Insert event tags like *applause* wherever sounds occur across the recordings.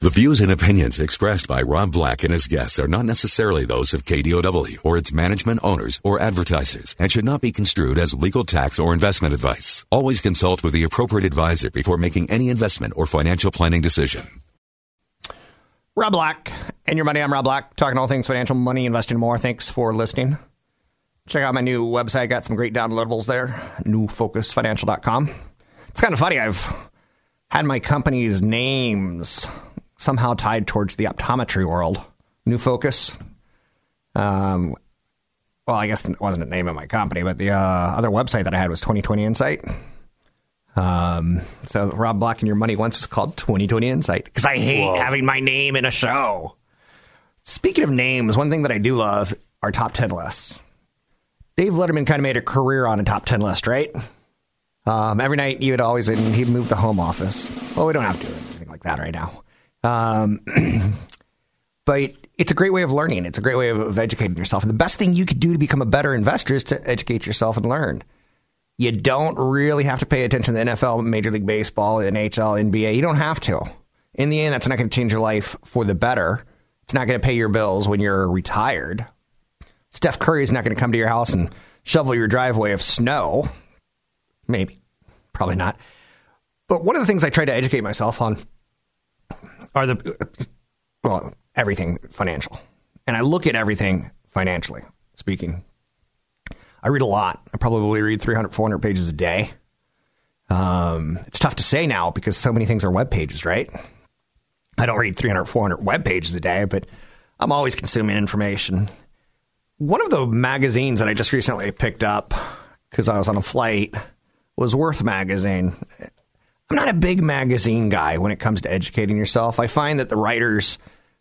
The views and opinions expressed by Rob Black and his guests are not necessarily those of KDOW or its management owners or advertisers and should not be construed as legal tax or investment advice. Always consult with the appropriate advisor before making any investment or financial planning decision. Rob Black and your money. I'm Rob Black, talking all things financial, money, investing, more. Thanks for listening. Check out my new website. Got some great downloadables there. Newfocusfinancial.com. It's kind of funny. I've had my company's names somehow tied towards the optometry world. New Focus. Um, well, I guess it wasn't the name of my company, but the uh, other website that I had was 2020 Insight. Um, so Rob Black and Your Money once was called 2020 Insight because I hate Whoa. having my name in a show. Speaking of names, one thing that I do love are top 10 lists. Dave Letterman kind of made a career on a top 10 list, right? Um, every night you would always, he'd move the home office. Well, we don't have to do anything like that right now. Um, *clears throat* but it's a great way of learning. It's a great way of, of educating yourself. And the best thing you could do to become a better investor is to educate yourself and learn. You don't really have to pay attention to the NFL, Major League Baseball, NHL, NBA. You don't have to. In the end, that's not going to change your life for the better. It's not going to pay your bills when you're retired. Steph Curry is not going to come to your house and shovel your driveway of snow. Maybe. Probably not. But one of the things I try to educate myself on are the, well, everything financial. And I look at everything financially speaking. I read a lot. I probably read 300, 400 pages a day. Um, it's tough to say now because so many things are web pages, right? I don't read 300, 400 web pages a day, but I'm always consuming information. One of the magazines that I just recently picked up because I was on a flight was Worth Magazine. I'm not a big magazine guy when it comes to educating yourself. I find that the writers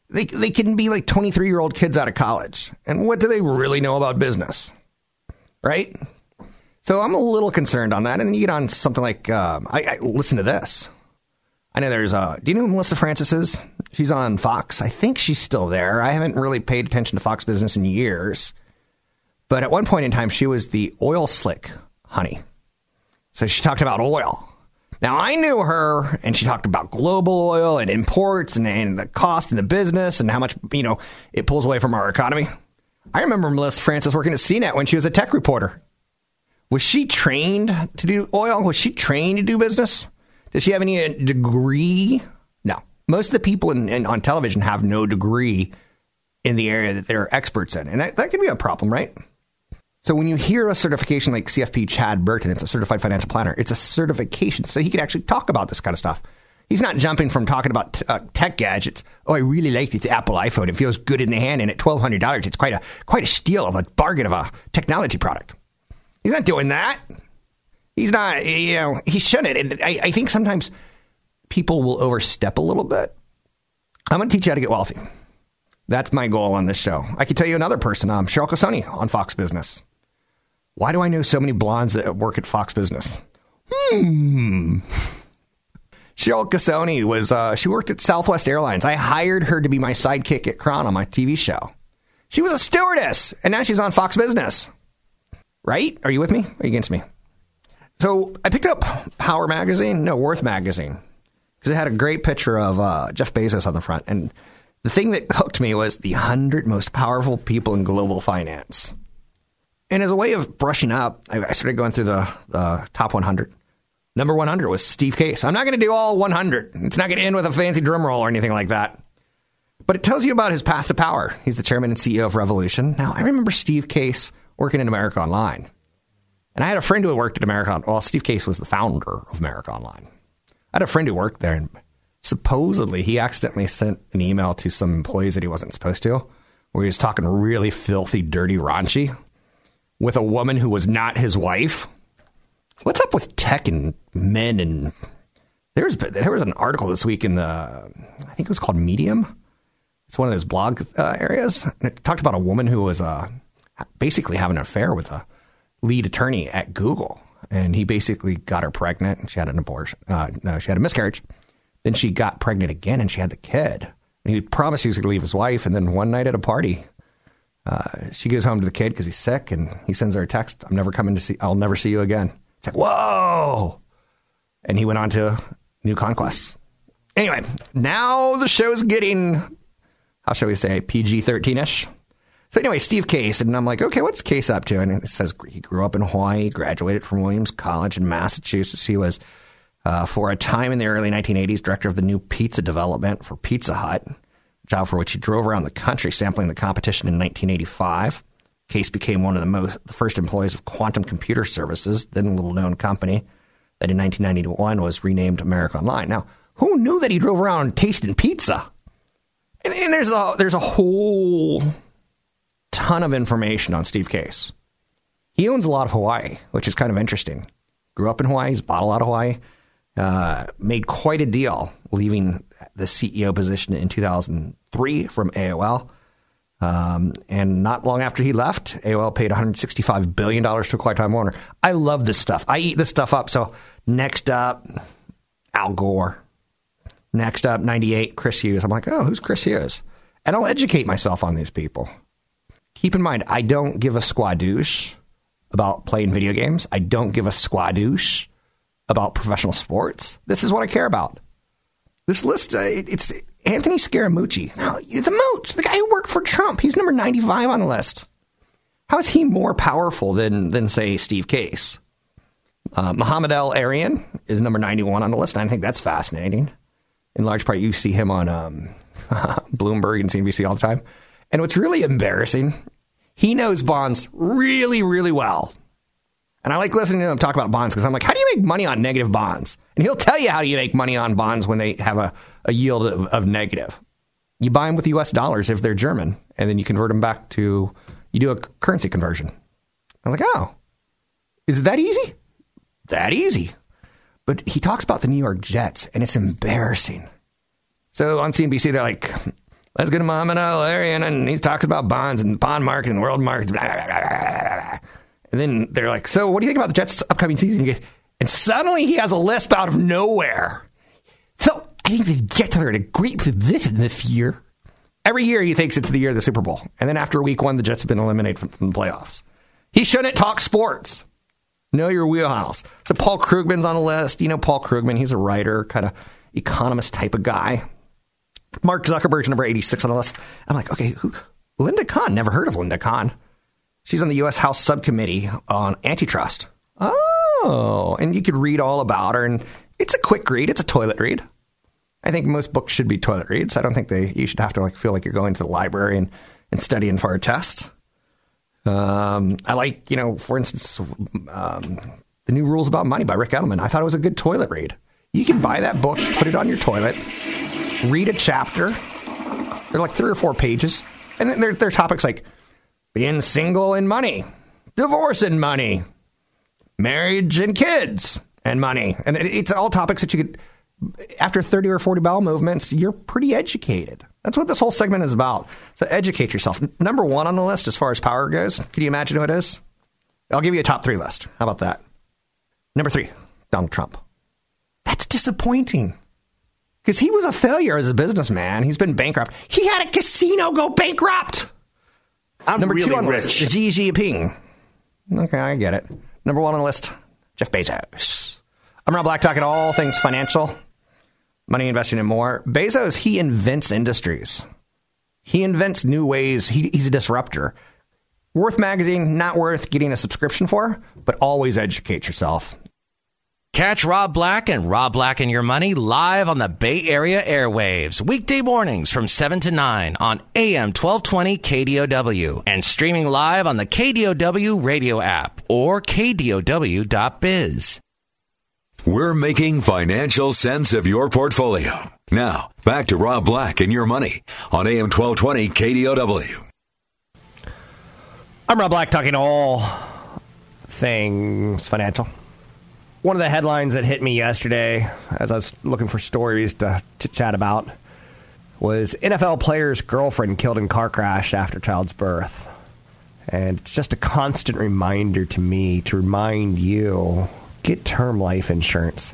they they can be like 23 year old kids out of college, and what do they really know about business? right? So I'm a little concerned on that. And then you get on something like, um, I, I, listen to this. I know there's, uh, do you know who Melissa Francis is? She's on Fox. I think she's still there. I haven't really paid attention to Fox Business in years. But at one point in time, she was the oil slick honey. So she talked about oil. Now, I knew her, and she talked about global oil and imports and, and the cost in the business and how much, you know, it pulls away from our economy. I remember Melissa Francis working at CNET when she was a tech reporter. Was she trained to do oil? Was she trained to do business? Does she have any uh, degree? No. Most of the people in, in, on television have no degree in the area that they're experts in. And that, that can be a problem, right? So when you hear a certification like CFP Chad Burton, it's a certified financial planner, it's a certification. So he can actually talk about this kind of stuff. He's not jumping from talking about t- uh, tech gadgets. Oh, I really like this Apple iPhone. It feels good in the hand, and at twelve hundred dollars, it's quite a quite a steal of a bargain of a technology product. He's not doing that. He's not. You know, he shouldn't. And I, I think sometimes people will overstep a little bit. I'm going to teach you how to get wealthy. That's my goal on this show. I can tell you another person, um, Cheryl Casone on Fox Business. Why do I know so many blondes that work at Fox Business? Hmm. Cheryl Casone was uh, she worked at Southwest Airlines. I hired her to be my sidekick at KRON on my TV show. She was a stewardess, and now she's on Fox Business. Right? Are you with me? Are you against me? So I picked up Power Magazine, no Worth Magazine, because it had a great picture of uh, Jeff Bezos on the front, and the thing that *laughs* hooked me was the hundred most powerful people in global finance. And as a way of brushing up, I started going through the, the top 100. Number 100 was Steve Case. I'm not going to do all 100. It's not going to end with a fancy drum roll or anything like that. But it tells you about his path to power. He's the chairman and CEO of Revolution. Now, I remember Steve Case working in America Online. And I had a friend who worked at America. Online. Well, Steve Case was the founder of America Online. I had a friend who worked there, and supposedly he accidentally sent an email to some employees that he wasn't supposed to, where he was talking really filthy, dirty, raunchy with a woman who was not his wife. What's up with tech and men and There was there was an article this week in the I think it was called Medium. It's one of those blog uh, areas, and it talked about a woman who was uh, basically having an affair with a lead attorney at Google, and he basically got her pregnant, and she had an abortion. Uh, no, she had a miscarriage. Then she got pregnant again, and she had the kid. And he promised he was going to leave his wife, and then one night at a party, uh, she goes home to the kid because he's sick, and he sends her a text. I'm never coming to see. I'll never see you again. It's like whoa, and he went on to new conquests. Anyway, now the show's getting, how shall we say, PG 13 ish. So anyway, Steve Case, and I'm like, okay, what's Case up to? And it says he grew up in Hawaii, graduated from Williams College in Massachusetts. He was, uh, for a time in the early 1980s, director of the new pizza development for Pizza Hut, job for which he drove around the country sampling the competition in 1985. Case became one of the most the first employees of Quantum Computer Services, then a little known company that in 1991 was renamed America Online. Now, who knew that he drove around tasting pizza? And, and there's a there's a whole ton of information on Steve Case. He owns a lot of Hawaii, which is kind of interesting. Grew up in Hawaii, he's bought a lot of Hawaii, uh, made quite a deal leaving the CEO position in 2003 from AOL. Um, and not long after he left, AOL paid $165 billion to acquire Time Warner. I love this stuff. I eat this stuff up. So next up, Al Gore. Next up, 98, Chris Hughes. I'm like, oh, who's Chris Hughes? And I'll educate myself on these people. Keep in mind, I don't give a squadouche about playing video games. I don't give a squadouche about professional sports. This is what I care about. This list, uh, it's Anthony Scaramucci. Now, the Mooch, the guy who worked for Trump, he's number 95 on the list. How is he more powerful than, than say, Steve Case? Uh, Mohamed El-Erian is number 91 on the list. I think that's fascinating. In large part, you see him on um, *laughs* Bloomberg and CNBC all the time. And what's really embarrassing, he knows bonds really, really well. And I like listening to him talk about bonds because I'm like, how do you make money on negative bonds? And he'll tell you how you make money on bonds when they have a, a yield of, of negative. You buy them with US dollars if they're German, and then you convert them back to, you do a currency conversion. I'm like, oh, is it that easy? That easy. But he talks about the New York Jets, and it's embarrassing. So on CNBC, they're like, let's get to Mohamed El-Erian, and he talks about bonds and the bond market and world markets. Blah, blah, blah, and then they're like, so what do you think about the Jets' upcoming season? And suddenly he has a lisp out of nowhere. So I think the Jets are in a great position this year. Every year he thinks it's the year of the Super Bowl. And then after week one, the Jets have been eliminated from, from the playoffs. He shouldn't talk sports. Know your wheelhouse. So Paul Krugman's on the list. You know Paul Krugman. He's a writer, kind of economist type of guy. Mark Zuckerberg's number 86 on the list. I'm like, okay, who? Linda Khan. Never heard of Linda Khan. She's on the U.S. House Subcommittee on Antitrust. Oh, and you could read all about her, and it's a quick read. It's a toilet read. I think most books should be toilet reads. I don't think they you should have to like feel like you're going to the library and, and studying for a test. Um, I like, you know, for instance, um, the new rules about money by Ric Edelman. I thought it was a good toilet read. You can buy that book, put it on your toilet, read a chapter. They're like three or four pages, and they're, they're topics like being single and money, divorce and money, marriage and kids and money. And it's all topics that you could, after 30 or 40 bowel movements, you're pretty educated. That's what this whole segment is about. So educate yourself. Number one on the list as far as power goes, can you imagine who it is? I'll give you a top three list. How about that? Number three, Donald Trump. That's disappointing because he was a failure as a businessman. He's been bankrupt. He had a casino go bankrupt. I'm Number really two on the rich. list, Xi Jinping. Okay, I get it. Number one on the list, Jeff Bezos. I'm Rob Black, talking all things financial, money investing, and more. Bezos, he invents industries. He invents new ways. He, he's a disruptor. Worth magazine, not worth getting a subscription for, but always educate yourself. Catch Rob Black and Rob Black and Your Money live on the Bay Area airwaves, weekday mornings from 7 to 9 on AM 1220 KDOW and streaming live on the KDOW radio app or KDOW.biz. We're making financial sense of your portfolio. Now, back to Rob Black and Your Money on AM 1220 KDOW. I'm Rob Black, talking all things financial. One of the headlines that hit me yesterday as I was looking for stories to, to chat about was NFL player's girlfriend killed in car crash after child's birth. And it's just a constant reminder to me to remind you get term life insurance.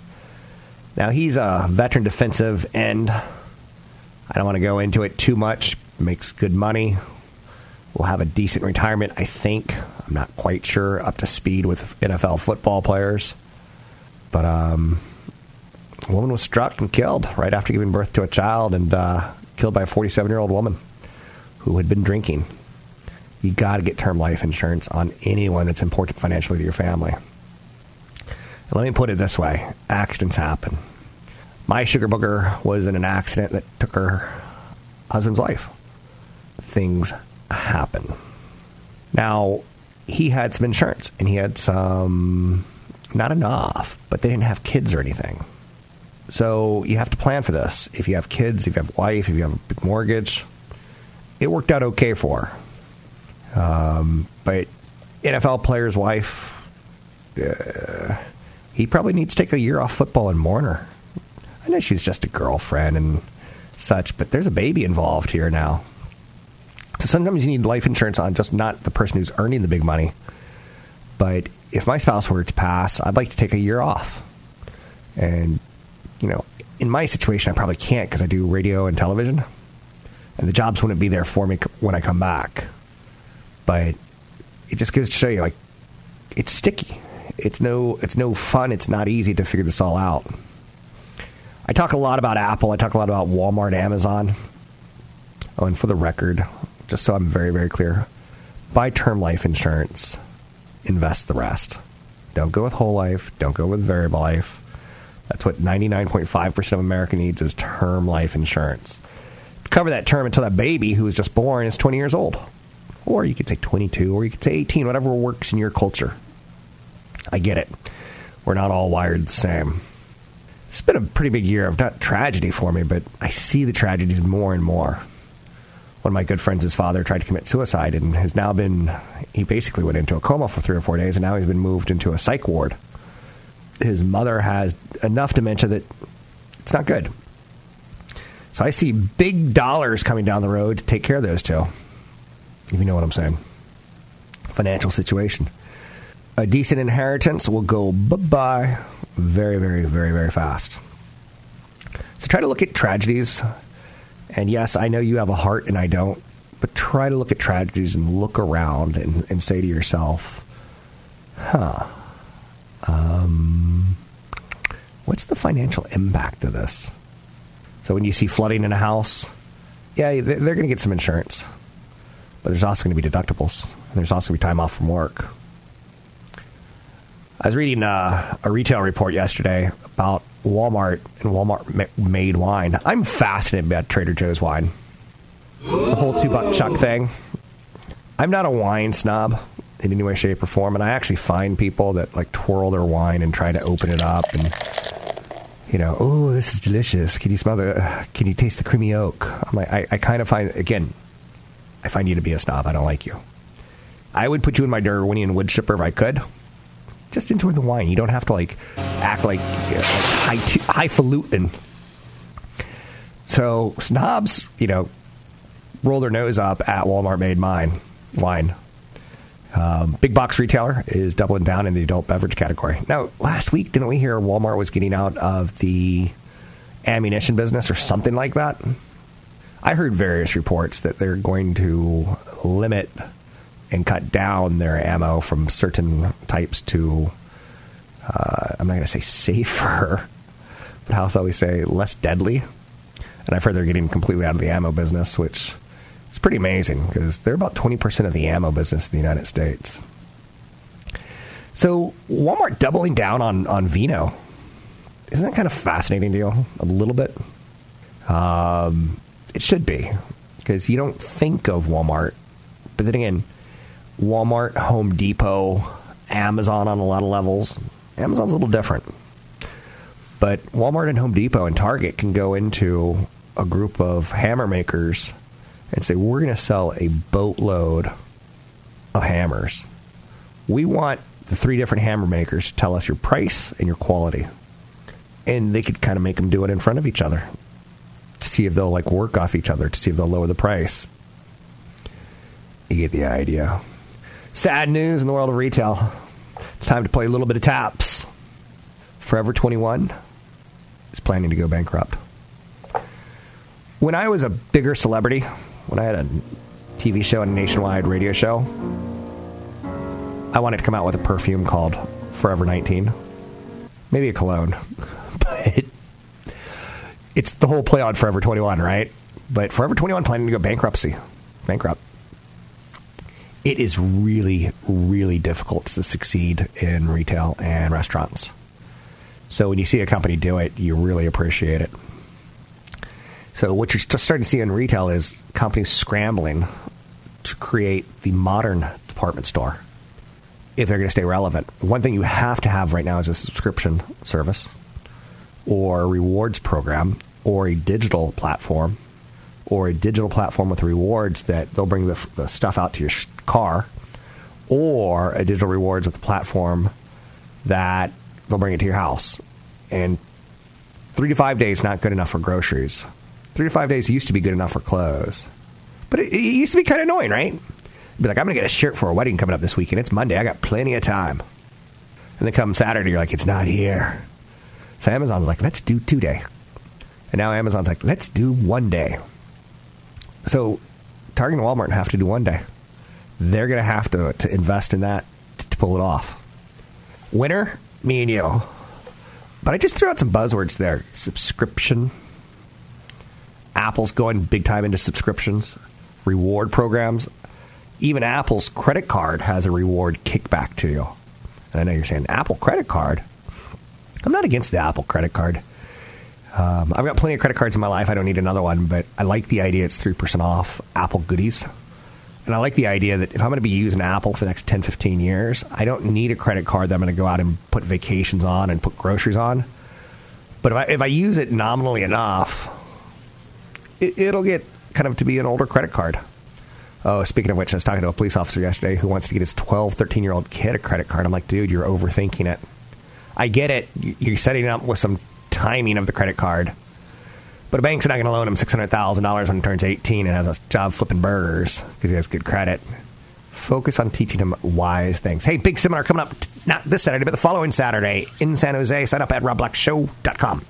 Now, he's a veteran defensive end. I don't want to go into it too much. Makes good money. Will have a decent retirement, I think. I'm not quite sure up to speed with NFL football players. But um, a woman was struck and killed right after giving birth to a child and uh, killed by a 47 year old woman who had been drinking. You got to get term life insurance on anyone that's important financially to your family. And let me put it this way accidents happen. My sugar booger was in an accident that took her husband's life. Things happen. Now, he had some insurance and he had some, not enough, but they didn't have kids or anything. So you have to plan for this. If you have kids, if you have a wife, if you have a big mortgage, it worked out okay for her. Um, but NFL player's wife, uh, he probably needs to take a year off football and mourn her. I know she's just a girlfriend and such, but there's a baby involved here now. So sometimes you need life insurance on just not the person who's earning the big money. But if my spouse were to pass, I'd like to take a year off. And, you know, in my situation, I probably can't because I do radio and television. And the jobs wouldn't be there for me when I come back. But it just goes to show you, like, it's sticky. It's no, it's no fun. It's not easy to figure this all out. I talk a lot about Apple. I talk a lot about Walmart, Amazon. Oh, and for the record, just so I'm very, very clear, buy term life insurance, invest the rest. Don't go with whole life. Don't go with variable life. That's what 99.5% of America needs is term life insurance. Cover that term until that baby who was just born is 20 years old. Or you could say 22, or you could say 18, whatever works in your culture. I get it. We're not all wired the same. It's been a pretty big year of not tragedy for me, but I see the tragedies more and more. One of my good friends, his father tried to commit suicide and has now been, he basically went into a coma for three or four days and now he's been moved into a psych ward. His mother has enough dementia that it's not good. So I see big dollars coming down the road to take care of those two. If you know what I'm saying. Financial situation. A decent inheritance will go bye bye very, very, very, very fast. So try to look at tragedies. And yes, I know you have a heart and I don't, but try to look at tragedies and look around and, and say to yourself, huh, um, what's the financial impact of this? So when you see flooding in a house, yeah, they're going to get some insurance, but there's also going to be deductibles. There's also going to be time off from work. I was reading uh, a retail report yesterday about Walmart and Walmart made wine. I'm fascinated by Trader Joe's wine. The whole two buck chuck thing. I'm not a wine snob in any way, shape, or form, and I actually find people that like twirl their wine and try to open it up and you know, oh, this is delicious. Can you smell the? Can you taste the creamy oak? I'm like, I, I kind of find again, I find you to be a snob. I don't like you. I would put you in my Darwinian wood chipper if I could just enjoy the wine. You don't have to like act like, uh, like high t- highfalutin. So snobs, you know, roll their nose up at Walmart made mine wine. Um, big box retailer is doubling down in the adult beverage category. Now, last week, didn't we hear Walmart was getting out of the ammunition business or something like that? I heard various reports that they're going to limit and cut down their ammo from certain types to, uh, I'm not going to say safer, *laughs* but how shall we say, less deadly. And I've heard they're getting completely out of the ammo business, which is pretty amazing because they're about 20% of the ammo business in the United States. So Walmart doubling down on, on vino. Isn't that kind of fascinating you? A little bit? Um, it should be because you don't think of Walmart. But then again, Walmart, Home Depot, Amazon on a lot of levels. Amazon's a little different. But Walmart and Home Depot and Target can go into a group of hammer makers and say, we're going to sell a boatload of hammers. We want the three different hammer makers to tell us your price and your quality. And they could kind of make them do it in front of each other to see if they'll like work off each other, to see if they'll lower the price. You get the idea. Sad news in the world of retail. It's time to play a little bit of taps. Forever 21 is planning to go bankrupt. When I was a bigger celebrity, when I had a TV show and a nationwide radio show, I wanted to come out with a perfume called Forever 19. Maybe a cologne. *laughs* But it's the whole play on Forever 21, right? But Forever 21 planning to go bankruptcy. Bankrupt. It is really, really difficult to succeed in retail and restaurants. So when you see a company do it, you really appreciate it. So what you're just starting to see in retail is companies scrambling to create the modern department store if they're going to stay relevant. One thing you have to have right now is a subscription service or a rewards program or a digital platform or a digital platform with rewards that they'll bring the, the stuff out to your car or a digital rewards with a platform that they'll bring it to your house. And three to five days not good enough for groceries. Three to five days used to be good enough for clothes. But it, it used to be kind of annoying, right? Be like, I'm to get a shirt for a wedding coming up this weekend. It's Monday. I got plenty of time. And then come Saturday, you're like, it's not here. So Amazon's like, let's do two day. And now Amazon's like, let's do one day. So Target and Walmart have to do one day. They're going to have to, to invest in that to, to pull it off. Winner, me and you. But I just threw out some buzzwords there. Subscription. Apple's going big time into subscriptions, reward programs. Even Apple's credit card has a reward kickback to you. And I know you're saying Apple credit card. I'm not against the Apple credit card. Um, I've got plenty of credit cards in my life. I don't need another one, but I like the idea it's 3% off Apple goodies. And I like the idea that if I'm going to be using Apple for the next 10, 15 years, I don't need a credit card that I'm going to go out and put vacations on and put groceries on. But if I, if I use it nominally enough, it, it'll get kind of to be an older credit card. Oh, speaking of which, I was talking to a police officer yesterday who wants to get his 12, 13 year old kid a credit card. I'm like, dude, you're overthinking it. I get it. You're setting up with some timing of the credit card. But a bank's not going to loan him $600,000 when he turns 18 and has a job flipping burgers because he has good credit. Focus on teaching him wise things. Hey, big seminar coming up not this Saturday, but the following Saturday in San Jose. Sign up at robblackshow.com.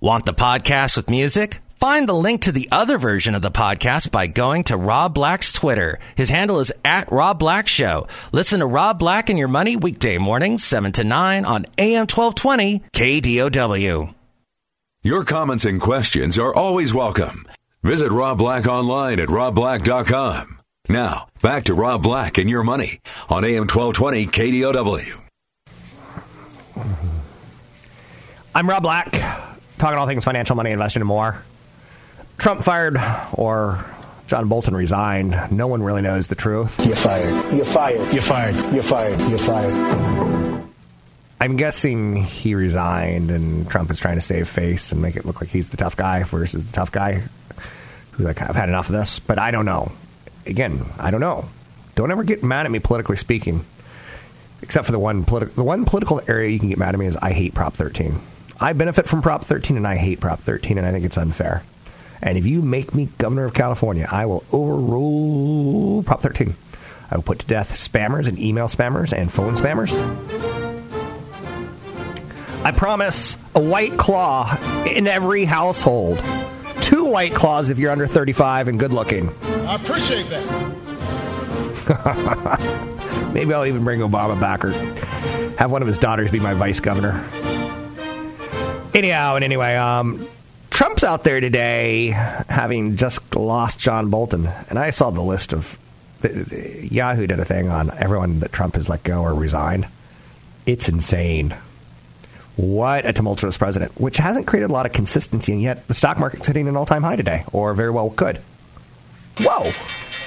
Want the podcast with music? Find the link to the other version of the podcast by going to Rob Black's Twitter. His handle is at Rob Black Show. Listen to Rob Black and Your Money weekday mornings, 7 to 9 on AM 1220 KDOW. Your comments and questions are always welcome. Visit Rob Black online at robblack.com. Now, back to Rob Black and Your Money on AM 1220 KDOW. I'm Rob Black, talking all things financial, money, investing, and more. Trump fired or John Bolton resigned. No one really knows the truth. You're fired. You're fired. You're fired. You're fired. You're fired. I'm guessing he resigned and Trump is trying to save face and make it look like he's the tough guy versus the tough guy who's like, I've had enough of this. But I don't know. Again, I don't know. Don't ever get mad at me politically speaking. Except for the one politi- the one political area you can get mad at me is I hate Prop 13. I benefit from Prop 13 and I hate Prop 13 and I think it's unfair. And if you make me governor of California, I will overrule Prop 13. I will put to death spammers and email spammers and phone spammers. I promise a white claw in every household. Two white claws if you're under 35 and good looking. I appreciate that. *laughs* Maybe I'll even bring Obama back or have one of his daughters be my vice governor. Anyhow, and anyway, um, Trump's out there today having just lost John Bolton. And I saw the list of. Yahoo did a thing on everyone that Trump has let go or resigned. It's insane. What a tumultuous president, which hasn't created a lot of consistency, and yet the stock market's hitting an all time high today, or very well could. Whoa!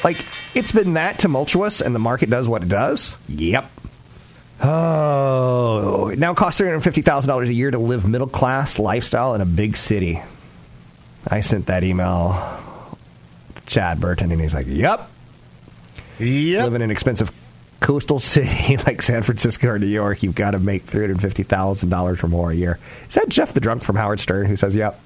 Like, it's been that tumultuous, and the market does what it does? Yep. Oh, it now costs $350,000 a year to live middle class lifestyle in a big city. I sent that email to Chad Burton, and he's like, Yep. Yep. Live in an expensive coastal city *laughs* like San Francisco or New York, you've got to make three hundred fifty thousand dollars or more a year. Is that Jeff the drunk from Howard Stern who says, "Yep"?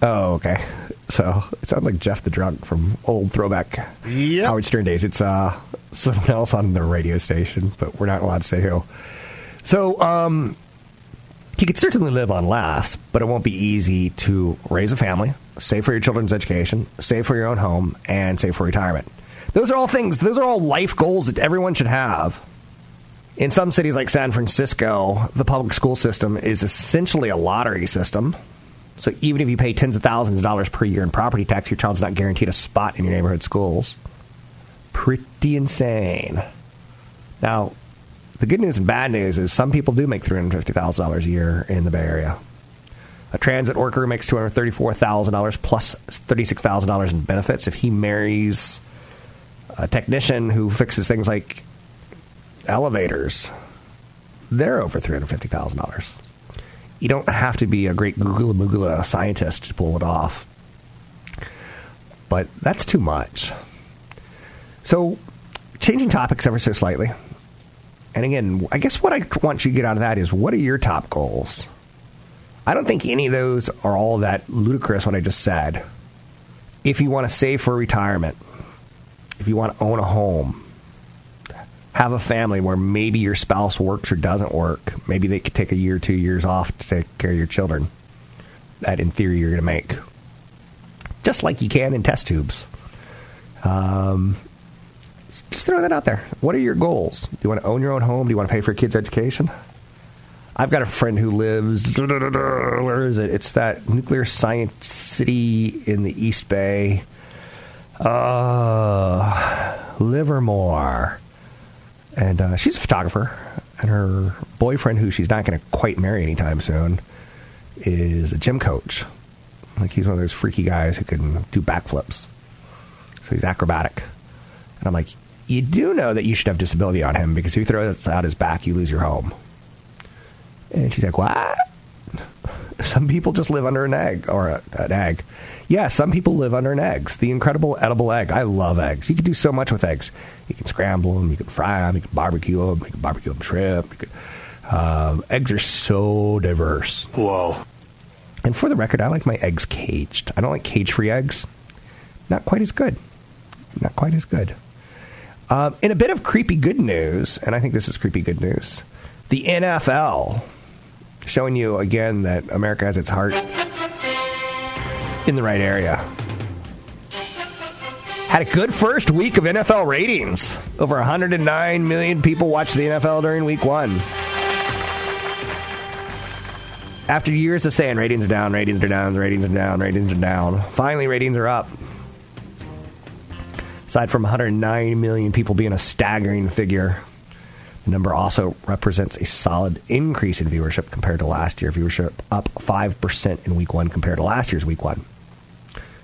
Oh, okay. So it sounds like Jeff the drunk from old throwback Yep. Howard Stern days. It's uh, someone else on the radio station, but we're not allowed to say who. So um, you could certainly live on less, but it won't be easy to raise a family, save for your children's education, save for your own home, and save for retirement. Those are all things, those are all life goals that everyone should have. In some cities like San Francisco, the public school system is essentially a lottery system. So even if you pay tens of thousands of dollars per year in property tax, your child's not guaranteed a spot in your neighborhood schools. Pretty insane. Now, the good news and bad news is some people do make $350,000 a year in the Bay Area. A transit worker makes $234,000 plus $36,000 in benefits if he marries a technician who fixes things like elevators. They're over $350,000. You don't have to be a great Google Moogla scientist to pull it off. But that's too much. So, changing topics ever so slightly. And again, I guess what I want you to get out of that is what are your top goals? I don't think any of those are all that ludicrous, what I just said. If you want to save for retirement, if you want to own a home, have a family where maybe your spouse works or doesn't work, maybe they could take a year two years off to take care of your children. That, in theory, you're going to make. Just like you can in test tubes. Um, just throw that out there. What are your goals? Do you want to own your own home? Do you want to pay for your kids' education? I've got a friend who lives. Where is it? It's that nuclear science city in the East Bay. Uh, Livermore. And uh, she's a photographer. And her boyfriend, who she's not going to quite marry anytime soon, is a gym coach. Like he's one of those freaky guys who can do backflips. So he's acrobatic. And I'm like, you do know that you should have disability on him because if he throws out his back, you lose your home. And she's like, what? *laughs* Some people just live under an egg or a, an egg. Yeah, some people live under an egg. The incredible edible egg. I love eggs. You can do so much with eggs. You can scramble them, you can fry them, you can barbecue them, you can barbecue them shrimp. You can, um, eggs are so diverse. Whoa. And for the record, I like my eggs caged. I don't like cage-free eggs. Not quite as good. Not quite as good. Um, in a bit of creepy good news, and I think this is creepy good news, the NFL showing you again that America has its heart in the right area. Had a good first week of NFL ratings. Over 109 million people watched the NFL during week one. After years of saying ratings are down, ratings are down, ratings are down, ratings are down, finally ratings are up. Aside from 109 million people being a staggering figure, the number also represents a solid increase in viewership compared to last year. Viewership up 5% in week one compared to last year's week one.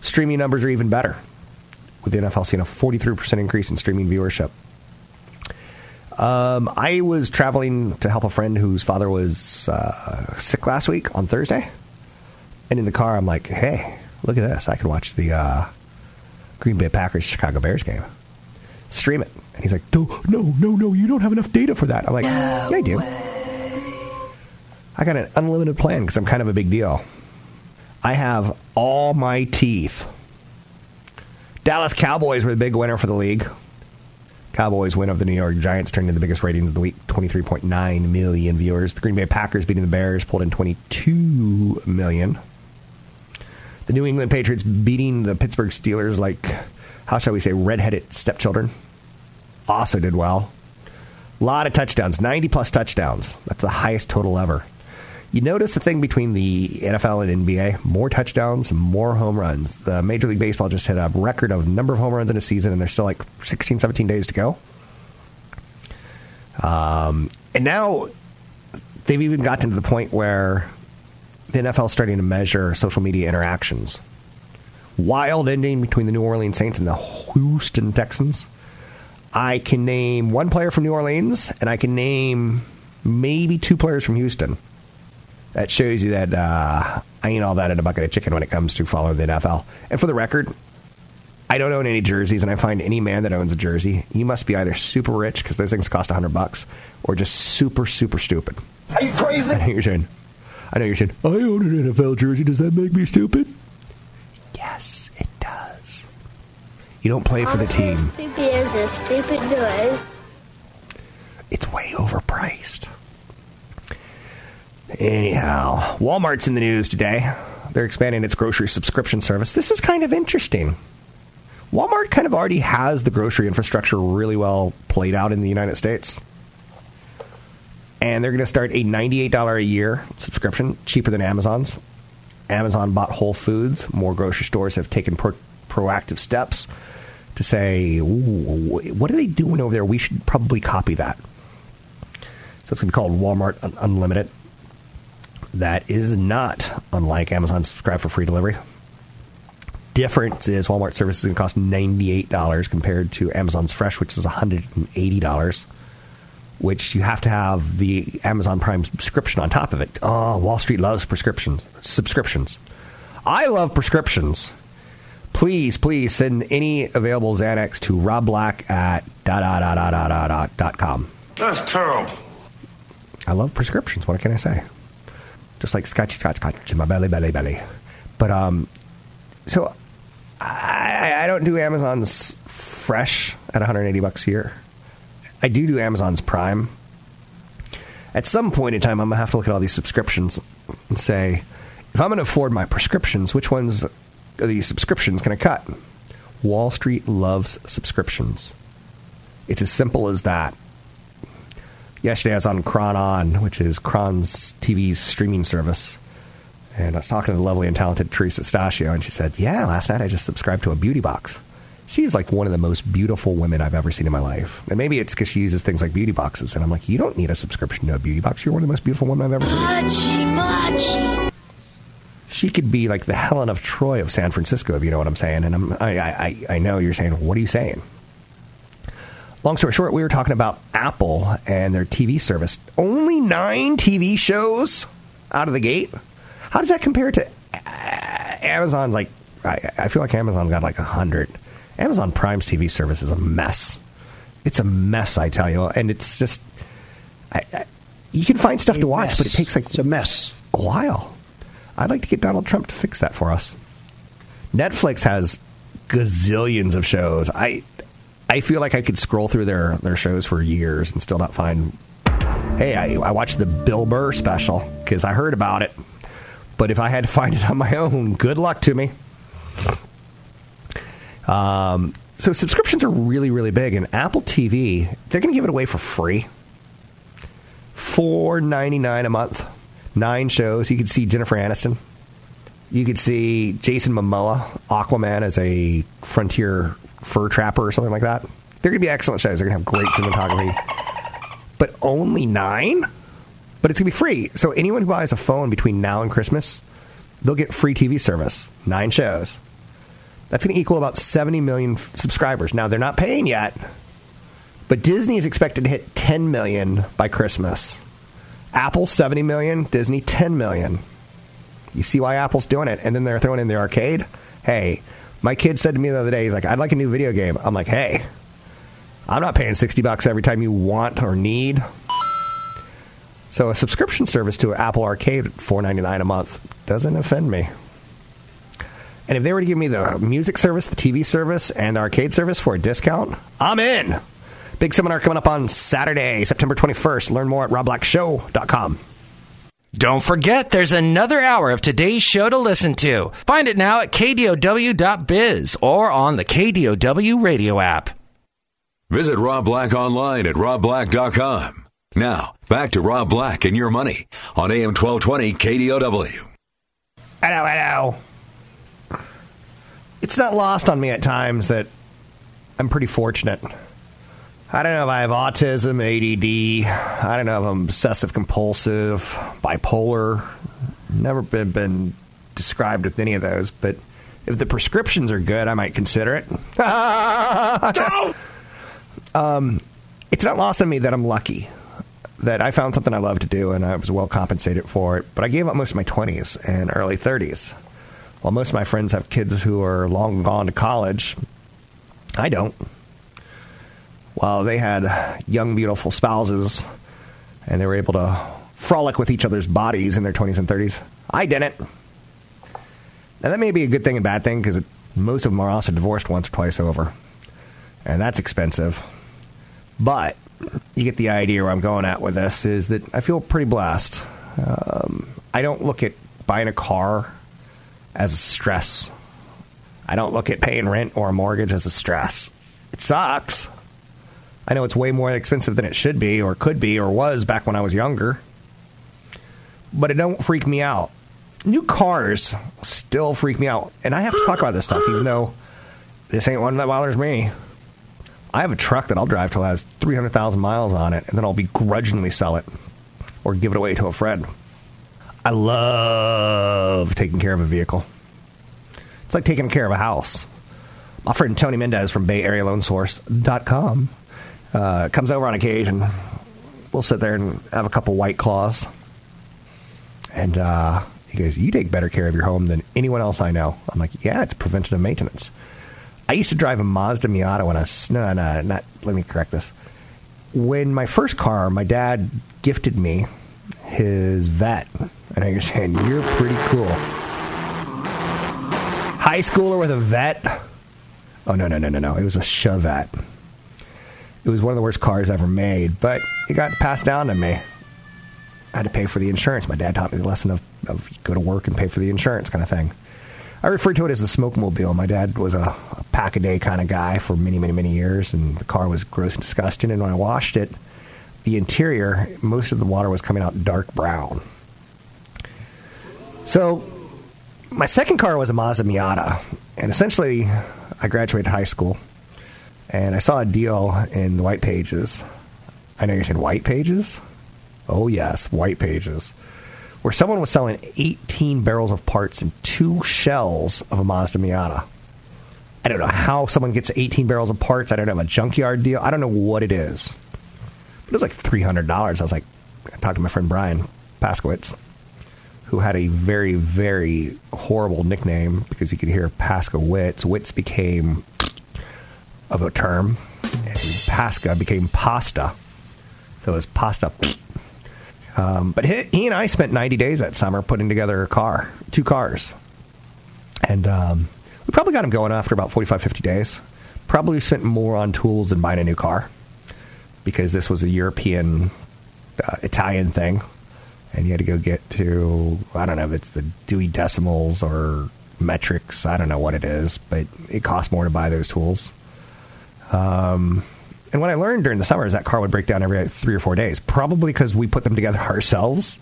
Streaming numbers are even better, with the NFL seeing a 43% increase in streaming viewership. Um, I was traveling to help a friend whose father was uh, sick last week on Thursday. And in the car, I'm like, hey, look at this. I can watch the uh, Green Bay Packers Chicago Bears game. Stream it. And he's like, no, no, no, no, you don't have enough data for that. I'm like, yeah, I do. I got an unlimited plan because I'm kind of a big deal. I have all my teeth. Dallas Cowboys were the big winner for the league. Cowboys win over the New York Giants, turned in the biggest ratings of the week 23.9 million viewers. The Green Bay Packers beating the Bears pulled in 22 million. The New England Patriots beating the Pittsburgh Steelers like, how shall we say, redheaded stepchildren. Also did well. A lot of touchdowns, 90 plus touchdowns. That's the highest total ever. You notice the thing between the NFL and NBA more touchdowns, more home runs. The Major League Baseball just hit a record of number of home runs in a season, and there's still like 16, 17 days to go. Um, and now they've even gotten to the point where the NFL is starting to measure social media interactions. Wild ending between the New Orleans Saints and the Houston Texans. I can name one player from New Orleans, and I can name maybe two players from Houston. That shows you that uh, I ain't all that in a bucket of chicken when it comes to following the NFL. And for the record, I don't own any jerseys, and I find any man that owns a jersey, you must be either super rich because those things cost hundred bucks, or just super super stupid. Are you crazy? *laughs* You're saying. I know you're saying. I own an NFL jersey. Does that make me stupid? Yes, it does. You don't play for the team. Stupid is as stupid does. It's way overpriced. Anyhow, Walmart's in the news today. They're expanding its grocery subscription service. This is kind of interesting. Walmart kind of already has the grocery infrastructure really well played out in the United States. And they're going to start a $98 a year subscription, cheaper than Amazon's. Amazon bought Whole Foods. More grocery stores have taken pro- proactive steps to say, what are they doing over there? We should probably copy that. So it's going to be called Walmart Un- Unlimited. That is not unlike Amazon Subscribe for Free Delivery. Difference is Walmart service is going to cost $98 compared to Amazon's Fresh, which is $180, which you have to have the Amazon Prime subscription on top of it. Oh, Wall Street loves prescriptions, subscriptions. I love prescriptions. Please, please send any available Xanax to robblack at da da da da da da da dot com. That's terrible. I love prescriptions. What can I say? Just like scotchy scotch scotch in my belly, belly, belly. But um, so I, I don't do Amazon's fresh at 180 bucks a year. I do do Amazon's Prime. At some point in time, I'm gonna have to look at all these subscriptions and say, if I'm gonna afford my prescriptions, which ones are these subscriptions gonna cut? Wall Street loves subscriptions. It's as simple as that yesterday I was on KRON On, which is KRON's TV's streaming service. And I was talking to the lovely and talented Teresa Stasio, and she said, Yeah, last night I just subscribed to a beauty box. She's like one of the most beautiful women I've ever seen in my life. And maybe it's because she uses things like beauty boxes. And I'm like, You don't need a subscription to a beauty box. You're one of the most beautiful women I've ever seen. She could be like the Helen of Troy of San Francisco, if you know what I'm saying. And I'm, I, I, I- know you're saying, What are you saying? Long story short, we were talking about Apple and their TV service. Only nine TV shows out of the gate. How does that compare to Amazon's? Like, I, I feel like Amazon got like a hundred. Amazon Prime's TV service is a mess. It's a mess, I tell you, and it's just. I, I, you can find stuff to watch, but it takes like It's a mess. a while. I'd like to get Donald Trump to fix that for us. Netflix has gazillions of shows. I I feel like I could scroll through their their shows for years and still not find. Hey, I, I watched the Bill Burr special because I heard about it, but if I had to find it on my own, good luck to me. Um, so subscriptions are really really big, and Apple TV they're going to give it away for free. Four ninety nine a month, nine shows. You could see Jennifer Aniston. You could see Jason Momoa, Aquaman as a frontier fur trapper or something like that. They're going to be excellent shows. They're going to have great cinematography. But only nine? But it's going to be free. So anyone who buys a phone between now and Christmas, they'll get free TV service. Nine shows. That's going to equal about 70 million subscribers. Now, they're not paying yet, but Disney is expected to hit 10 million by Christmas. Apple, 70 million. Disney, 10 million. You see why Apple's doing it. And then they're throwing in the arcade. Hey, my kid said to me the other day, he's like, I'd like a new video game. I'm like, hey, I'm not paying 60 bucks every time you want or need. So a subscription service to Apple Arcade at $4.99 a month doesn't offend me. And if they were to give me the music service, the TV service, and the arcade service for a discount, I'm in. Big seminar coming up on Saturday, September 21st. Learn more at robblackshow.com. Don't forget, there's another hour of today's show to listen to. Find it now at kdow.biz or on the KDOW radio app. Visit Rob Black online at robblack.com. Now, back to Rob Black and your money on AM 1220 KDOW. Hello, hello. It's not lost on me at times that I'm pretty fortunate. I don't know if I have autism, ADD. I don't know if I'm obsessive compulsive, bipolar. Never been, been described with any of those, but if the prescriptions are good, I might consider it. *laughs* um, it's not lost on me that I'm lucky that I found something I love to do and I was well compensated for it. But I gave up most of my 20s and early 30s. While most of my friends have kids who are long gone to college, I don't. Well, they had young, beautiful spouses, and they were able to frolic with each other's bodies in their 20s and 30s. I didn't. Now, that may be a good thing and bad thing because most of them are also divorced once or twice over, and that's expensive. But you get the idea where I'm going at with this is that I feel pretty blessed. Um, I don't look at buying a car as a stress. I don't look at paying rent or a mortgage as a stress. It sucks. I know it's way more expensive than it should be or could be or was back when I was younger. But it don't freak me out. New cars still freak me out. And I have to talk about this stuff even though this ain't one that bothers me. I have a truck that I'll drive till it has 300,000 miles on it and then I'll begrudgingly sell it or give it away to a friend. I love taking care of a vehicle. It's like taking care of a house. My friend Tony Mendez from BayAreaLoanSource.com uh, comes over on occasion. We'll sit there and have a couple white claws. And uh, he goes, You take better care of your home than anyone else I know. I'm like, Yeah, it's preventative maintenance. I used to drive a Mazda Miata when I was, no, no, not, let me correct this. When my first car, my dad gifted me his vet. And you're saying, You're pretty cool. High schooler with a vet? Oh, no, no, no, no, no. It was a Chevette. It was one of the worst cars ever made, but it got passed down to me. I had to pay for the insurance. My dad taught me the lesson of, of go to work and pay for the insurance kind of thing. I refer to it as the smoke mobile. My dad was a, a pack a day kind of guy for many, many, many years, and the car was gross and disgusting. And when I washed it, the interior, most of the water was coming out dark brown. So, my second car was a Mazda Miata, and essentially, I graduated high school, and I saw a deal in the white pages. I know you're saying white pages. Oh yes, white pages, where someone was selling 18 barrels of parts and two shells of a Mazda Miata. I don't know how someone gets 18 barrels of parts. I don't have a junkyard deal. I don't know what it is. It was like $300. I was like, I talked to my friend Brian Paskowitz, who had a very, very horrible nickname because you could hear Paskowitz. Wits became of a term, and Pasca became pasta. So it was pasta. Um, but he, he, and I spent 90 days that summer putting together a car, two cars. And um, we probably got him going after about 45, 50 days. Probably spent more on tools than buying a new car because this was a European, uh, Italian thing. And you had to go get to, I don't know if it's the Dewey Decimals or metrics. I don't know what it is, but it costs more to buy those tools. Um, and what I learned during the summer is that car would break down every three or four days, probably because we put them together *laughs* ourselves,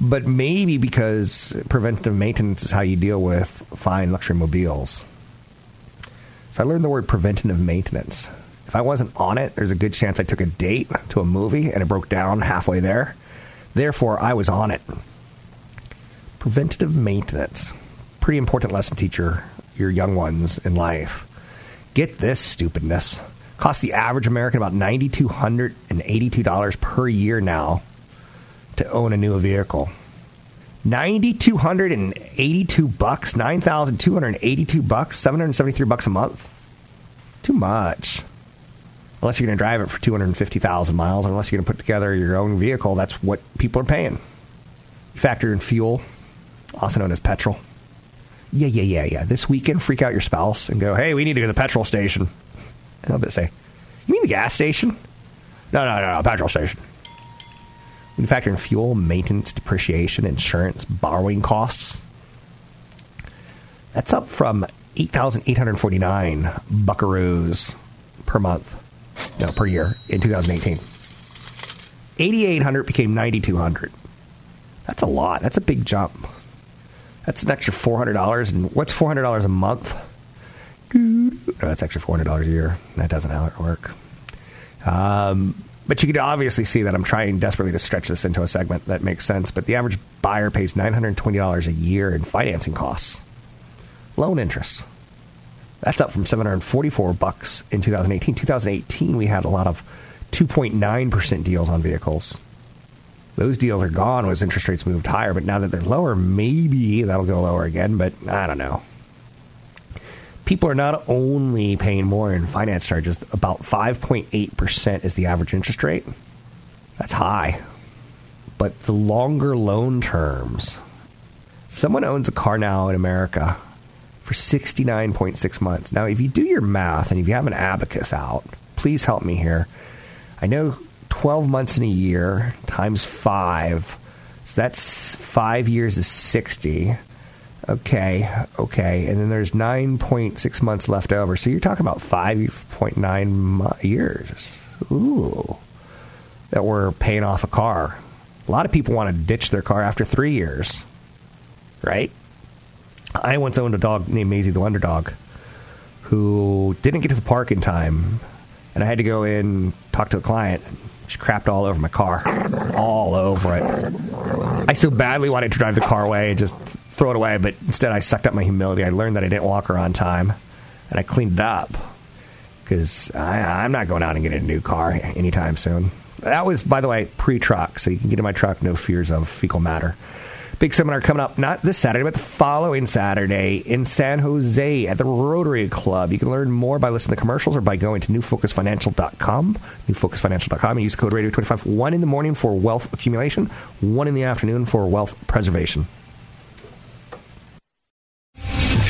but maybe because preventive maintenance is how you deal with fine luxury mobiles. So I learned the word preventative maintenance. If I wasn't on it, there's a good chance I took a date to a movie and it broke down halfway there. Therefore, I was on it. Preventative maintenance. Pretty important lesson, teacher, your young ones in life. Get this stupidness. Costs the average American about $9,282 per year now to own a new vehicle. 9282 bucks, 9282 bucks, 773 bucks a month. Too much. Unless you're going to drive it for 250,000 miles, unless you're going to put together your own vehicle, that's what people are paying. You factor in fuel, also known as petrol. Yeah, yeah, yeah, yeah. This weekend, freak out your spouse and go, hey, we need to go to the petrol station. I'll say, you mean the gas station? No, no, no, no, petrol station. When you factor in fuel, maintenance, depreciation, insurance, borrowing costs, that's up from 8,849 buckaroos per month, no, per year in 2018. 8,800 became 9,200. That's a lot. That's a big jump. That's an extra $400. And what's $400 a month? No, that's extra $400 a year. That doesn't how it work. Um, but you can obviously see that I'm trying desperately to stretch this into a segment that makes sense. But the average buyer pays $920 a year in financing costs, loan interest. That's up from 744 bucks in 2018. 2018, we had a lot of 2.9% deals on vehicles. Those deals are gone as interest rates moved higher, but now that they're lower, maybe that'll go lower again, but I don't know. people are not only paying more in finance charges, about 5.8% is the average interest rate. That's high. But the longer loan terms, someone owns a car now in America for 69.6 months. Now, if you do your math and if you have an abacus out, please help me here. I know 12 months in a year times five, so that's five years is 60. Okay, okay. And then there's 9.6 months left over. So you're talking about 5.9 years. Ooh. That we're paying off a car. A lot of people want to ditch their car after three years, right? I once owned a dog named Maisie the Wonder Dog who didn't get to the park in time, and I had to go in talk to a client. She crapped all over my car, all over it. I so badly wanted to drive the car away and just throw it away, but instead I sucked up my humility. I learned that I didn't walk her on time, and I cleaned it up because I'm not going out and getting a new car anytime soon. That was, by the way, pre truck, so you can get in my truck, no fears of fecal matter. Big seminar coming up not this Saturday, but the following Saturday in San Jose at the Rotary Club. You can learn more by listening to commercials or by going to newfocusfinancial.com, newfocusfinancial.com, and use code radio25. One in the morning for wealth accumulation, one in the afternoon for wealth preservation.